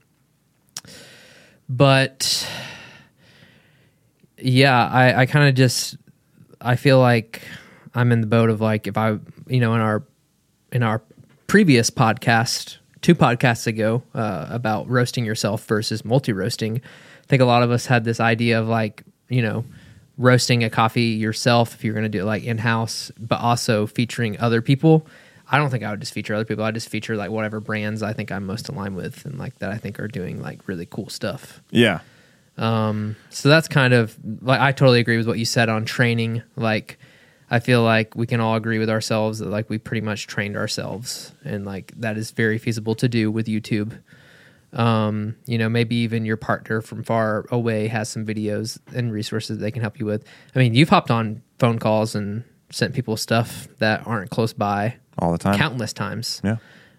But yeah i, I kind of just i feel like i'm in the boat of like if i you know in our in our previous podcast two podcasts ago uh, about roasting yourself versus multi roasting i think a lot of us had this idea of like you know roasting a coffee yourself if you're going to do it like in house but also featuring other people I don't think I would just feature other people. I just feature like whatever brands I think I'm most aligned with and like that I think are doing like really cool stuff. Yeah. Um, so that's kind of like I totally agree with what you said on training. Like, I feel like we can all agree with ourselves that like we pretty much trained ourselves, and like that is very feasible to do with YouTube. Um, you know, maybe even your partner from far away has some videos and resources they can help you with. I mean, you've hopped on phone calls and sent people stuff that aren't close by All the time. countless times. Yeah.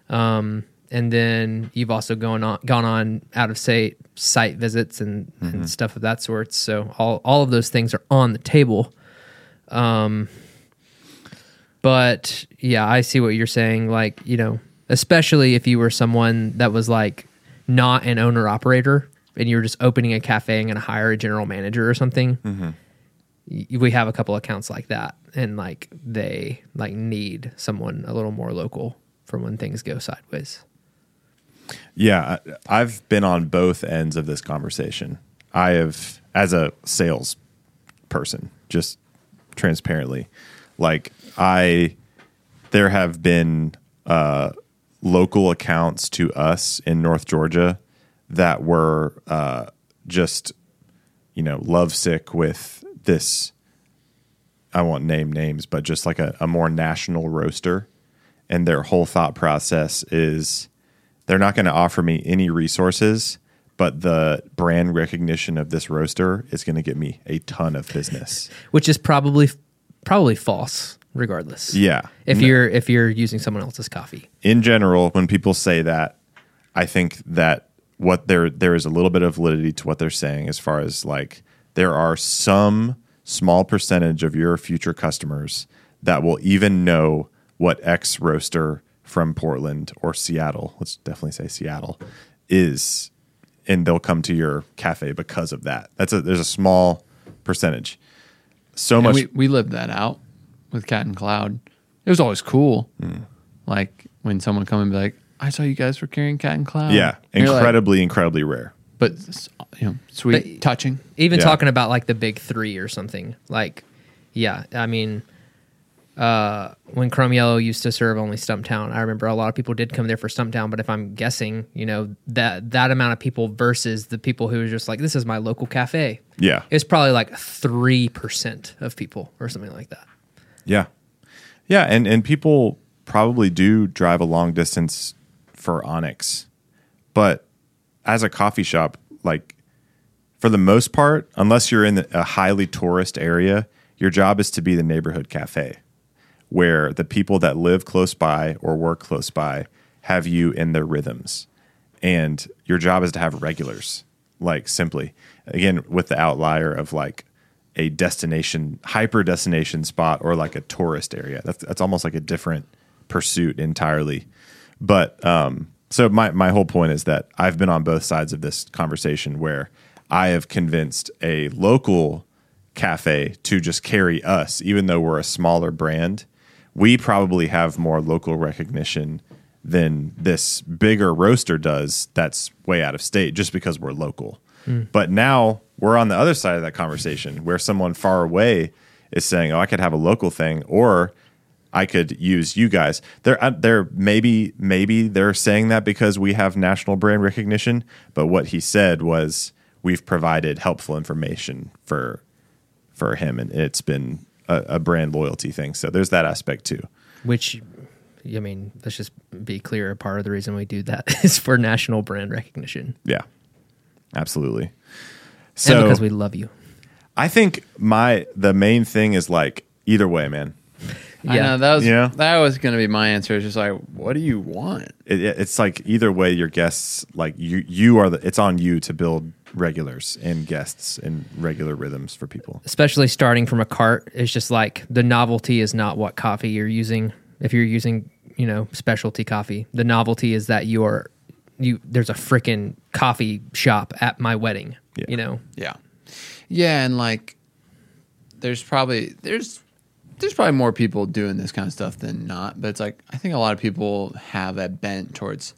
Um, and then you've also gone on gone on out of state site visits and, and stuff of that sort. So all all of those things are on the table. Um, but yeah, I see what you're saying. Like you know, especially if you were someone that was like not an owner operator and you were just opening a cafe and going to hire a general manager or something. y- We have a couple accounts like that, and like they like need someone a little more local for when things go sideways. Yeah, I've been on both ends of this conversation. I have, as a sales person, just transparently, like I, there have been uh, local accounts to us in North Georgia that were uh, just, you know, lovesick with this. I won't name names, but just like a, a more national roaster, and their whole thought process is they're not going to offer me any resources, but the brand recognition of this roaster is going to get me a ton of business. which is probably probably false regardless Yeah. if No- you're if you're using someone else's coffee in general, when people say that, I think that what there there is a little bit of validity to what they're saying as far as like there are some small percentage of your future customers that will even know what X roaster from Portland or Seattle, let's definitely say Seattle, is and they'll come to your cafe because of that. That's a there's a small percentage. So And much we, we lived that out with Cat and Cloud. It was always cool. Hmm. Like when someone come and be like, I saw you guys were carrying Cat and Cloud. yeah, And you're like- incredibly incredibly rare. but s- you know, sweet, But- touching. even Yeah. talking about like the big three or something like yeah i mean uh when chrome yellow used to serve only stumptown i remember a lot of people did come there for stumptown but if i'm guessing you know that that amount of people versus the people who are just like this is my local cafe Yeah. it's probably like 3% of people or something like that Yeah. Yeah, and and people probably do drive a long distance for Onyx. But as a coffee shop, like for the most part, unless you're in a highly tourist area, your job is to be the neighborhood cafe where the people that live close by or work close by have you in their rhythms. And your job is to have regulars, like simply. Again, with the outlier of like a destination, hyper destination spot or like a tourist area. That's that's almost like a different pursuit entirely. But um so my my whole point is that I've been on both sides of this conversation where I have convinced a local cafe to just carry us, even though we're a smaller brand. We probably have more local recognition than this bigger roaster does that's way out of state just because we're local. But now we're on the other side of that conversation where someone far away is saying, "Oh, I could have a local thing," or I could use you guys. They're uh, they're maybe maybe they're saying that because we have national brand recognition. But what he said was we've provided helpful information for for him, and it's been a, a brand loyalty thing. So there's that aspect too. which i mean let's just be clear part of the reason we do that is for national brand recognition Yeah, absolutely. and So because we love you I think my the main thing is like either way, man. I know that was Yeah. that was going to be my answer. It's just like, what do you want? It, it- it's like either way, your guests like you you are the it's on you to build regulars and guests and regular rhythms for people. especially starting from a cart it's just like the novelty is not what coffee you're using if you're using you know specialty coffee the novelty is that you're you there's a freaking coffee shop at my wedding Yeah. you know Yeah, yeah, and like, there's probably there's there's probably more people doing this kind of stuff than not. But it's like I think a lot of people have that bent towards.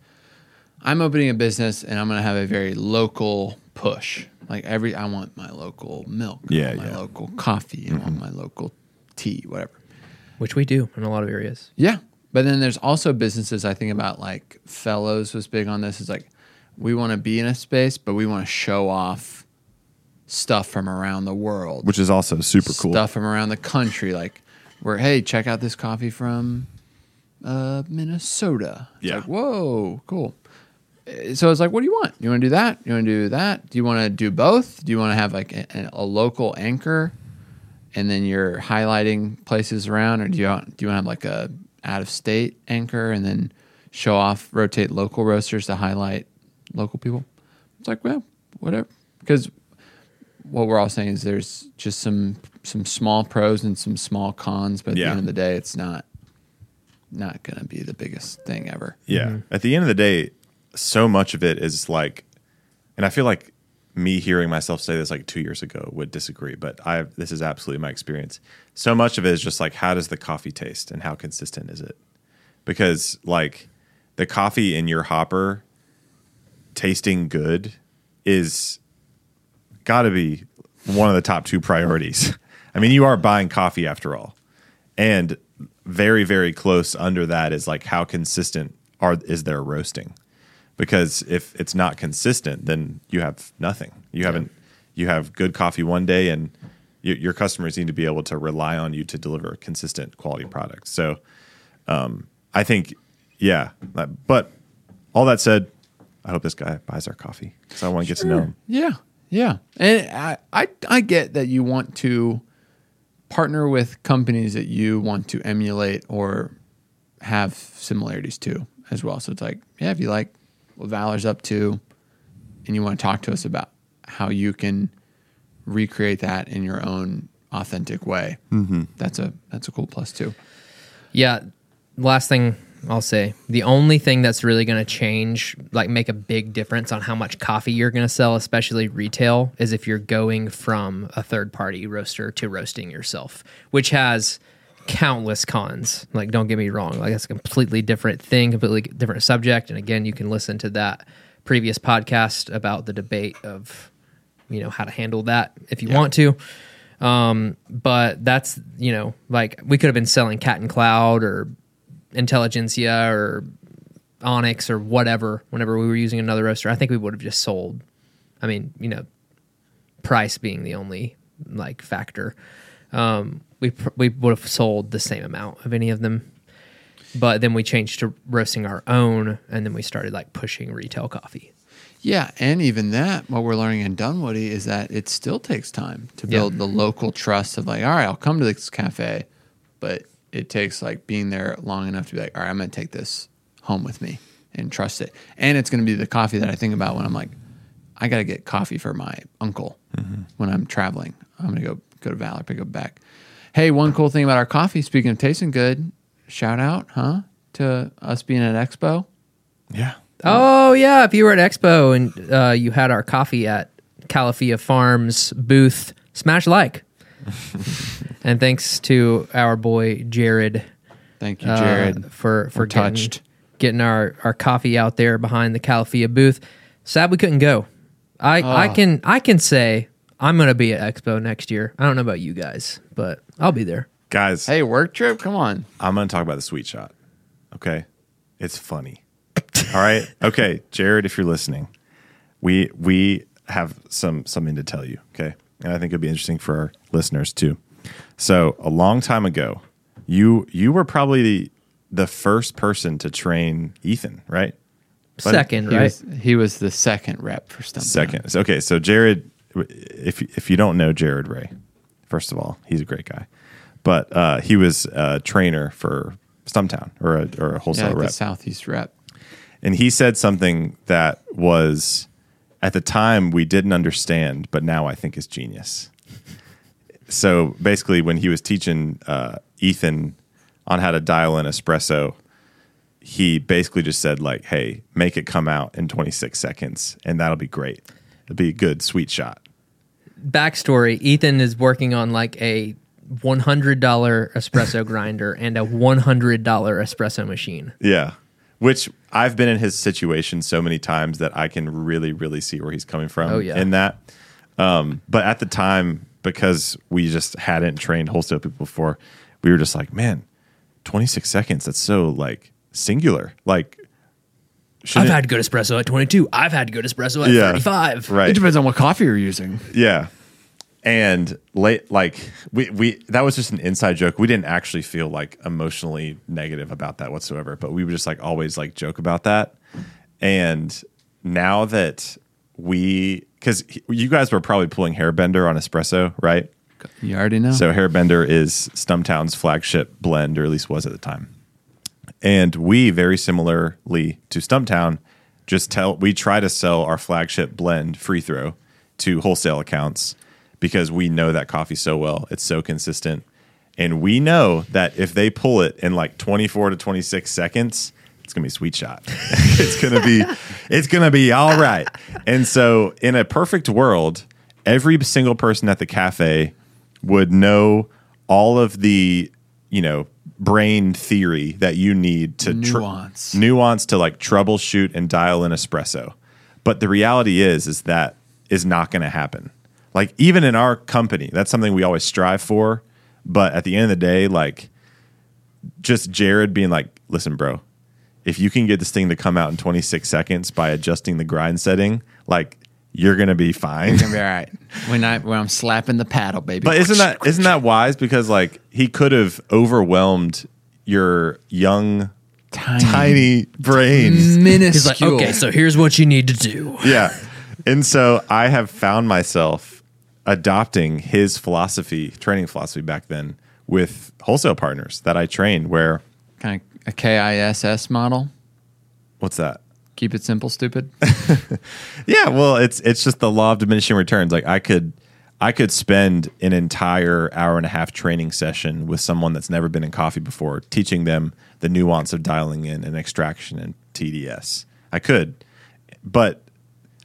I'm opening a business and I'm going to have a very local push. Like every, I want my local milk. I Yeah, my yeah. local coffee. I want my local tea, whatever. which we do in a lot of areas Yeah, but then there's also businesses I think about like Fellows was big on this. Is like we want to be in a space, but we want to show off stuff from around the world, which is also super cool. stuff from around the country. Like where hey, check out this coffee from uh, Minnesota. It's Yeah. like whoa, cool. So it's like, what do you want? You want to do that? You want to do that? Do you want to do both? Do you want to have like a, a local anchor, and then you're highlighting places around, or do you want, do you want to have like a out of state anchor and then show off, rotate local roasters to highlight local people? It's like, well, whatever. Because what we're all saying is there's just some some small pros and some small cons, but at Yeah. the end of the day, it's not not going to be the biggest thing ever. Yeah. Mm-hmm. At the end of the day, so much of it is like, and I feel like me hearing myself say this like two years ago would disagree, but I this is absolutely my experience. So much of it is just like, how does the coffee taste and how consistent is it? Because like the coffee in your hopper tasting good is got to be one of the top two priorities. I mean, you are buying coffee after all. And very, very close under that is like how consistent are is their roasting? Because if it's not consistent, then you have nothing. You haven't. You have good coffee one day, and your, your customers need to be able to rely on you to deliver consistent quality products. So, um, I think, yeah. But all that said, I hope this guy buys our coffee because I want to get to know him. Yeah, yeah, and I, I I get that you want to partner with companies that you want to emulate or have similarities to as well. So it's like, yeah, if you like what Valor's up to, and you want to talk to us about how you can recreate that in your own authentic way, mm-hmm. that's a that's a cool plus too. Yeah. Last thing I'll say the only thing that's really going to change, like make a big difference on how much coffee you're going to sell, especially retail, is if you're going from a third party roaster to roasting yourself, which has countless cons. Like, don't get me wrong, like, it's a completely different thing, completely different subject. And again, you can listen to that previous podcast about the debate of, you know, how to handle that if you want to. Um, but that's, you know, like we could have been selling Cat and Cloud or Intelligentsia or Onyx or whatever whenever we were using another roaster. I think we would have just sold. I mean, you know, price being the only like factor. Um, we pr- we would have sold the same amount of any of them. But then we changed to roasting our own, and then we started like pushing retail coffee. Yeah, and even that, what we're learning in Dunwoody is that it still takes time to Yeah. build the local trust of like, all right, I'll come to this cafe, but it takes like being there long enough to be like, all right, I'm going to take this home with me and trust it. And it's going to be the coffee that I think about when I'm like, I got to get coffee for my uncle mm-hmm. when I'm traveling. I'm going to go go to Valor, pick up back. Hey, one cool thing about our coffee, speaking of tasting good, shout out, huh, to us being at Expo. Yeah. Oh yeah, if you were at Expo and uh, you had our coffee at Calafia Farms booth, smash like. and thanks to our boy Jared, Thank you, uh, Jared. for for getting, touched. getting our our coffee out there behind the Calafia booth. Sad we couldn't go. I I Oh. can I can say I'm gonna be at Expo next year. I don't know about you guys, but I'll be there. Guys, Hey, work trip, come on. I'm going to talk about the sweet shot. Okay. It's funny. All right. Okay. Jared, if you're listening, we, we have some, something to tell you. Okay. And I think it'd be interesting for our listeners too. So a long time ago, you, you were probably the, the first person to train Ethan, right? But- Second, He right? was he was the second rep for Stumptown. Second. Okay, so Jared, if if you don't know Jared Ray, first of all, he's a great guy, but uh, he was a trainer for Stumptown or a, or a Yeah, wholesale like the rep, southeast rep. and he said something that was at the time we didn't understand, but now I think is genius. So basically, when he was teaching uh, Ethan on how to dial in espresso, he basically just said like, "Hey, make it come out in 26 seconds, and that'll be great. It'll be a good sweet shot." Backstory ethan is working on like a $100 espresso grinder and a $100 espresso machine Yeah. Which I've been in his situation so many times that I can really, really see where he's coming from Oh, yeah. in that. Um, but at the time, because we just hadn't trained wholesale people before, we were just like, man, 26 seconds. That's so like singular. Like, I've shouldn't- had good espresso at 22. I've had good espresso at Yeah. 35. right. It depends on what coffee you're using. Yeah. And late like we we that was just an inside joke. We didn't actually feel like emotionally negative about that whatsoever, but we would just like always like joke about that. And now that we cuz you guys were probably pulling Hairbender on espresso, right? You already know. So Hairbender is Stumptown's flagship blend, or at least was at the time. And we, very similarly to Stumptown, just tell we try to sell our flagship blend free throw to wholesale accounts because we know that coffee so well. It's so consistent. And we know that if they pull it in like 24 to 26 seconds, it's gonna be sweet shot. it's gonna be it's gonna be all right. And so in a perfect world, every single person at the cafe would know all of the, you know, brain theory that you need to tr- Nuance. nuance to like troubleshoot and dial in espresso. But the reality is is that is not going to happen. Like even in our company, that's something we always strive for, but at the end of the day like just Jared being like, "Listen, bro, if you can get this thing to come out in 26 seconds by adjusting the grind setting, like you're going to be fine." You're gonna be all right. When I when I'm slapping the paddle, baby. But isn't that isn't that wise? Because like he could have overwhelmed your young, tiny? tiny brains. minuscule? He's like, okay, so here's what you need to do. yeah, and so I have found myself adopting his philosophy, training philosophy back then with wholesale partners that I train. Where kind of a KISS model. what's that? Keep it simple, stupid. Yeah, well, it's it's just the law of diminishing returns. Like I could I could spend an entire hour and a half training session with someone that's never been in coffee before, teaching them the nuance of dialing in and extraction and TDS. I could, but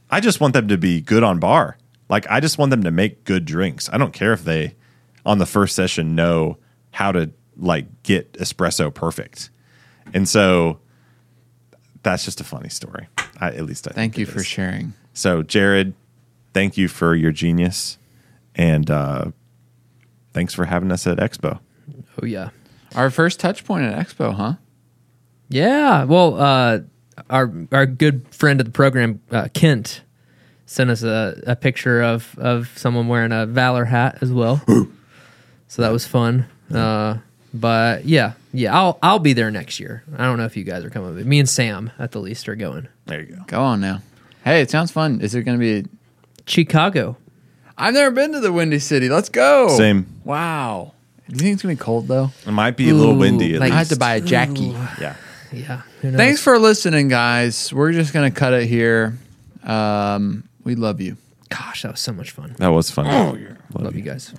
I just want them to be good on bar. Like I just want them to make good drinks. I don't care if they on the first session know how to like get espresso perfect. And so that's just a funny story. I, at least I think. Thank think you it for is. sharing. So, Jared, thank you for your genius, and uh, thanks for having us at Expo. Oh, yeah. Our first touch point at Expo, huh? Yeah. Well, uh, our our good friend of the program, uh, Kent, sent us a, a picture of, of someone wearing a Valor hat as well. so that was fun. Uh, but yeah, yeah, I'll I'll be there next year. I don't know if you guys are coming, but me and Sam at the least are going. There you go. Go on now. Hey, it sounds fun. Is it going to be? Chicago. I've never been to the Windy City. Let's go. Same. Wow. Do you think it's going to be cold though? It might be a little Ooh, windy. At like- I least. have to buy a Jackie. Yeah. Yeah. who knows? Thanks for listening, guys. We're just going to cut it here. Um, we love you. Gosh, that was so much fun. That was fun. Love you guys.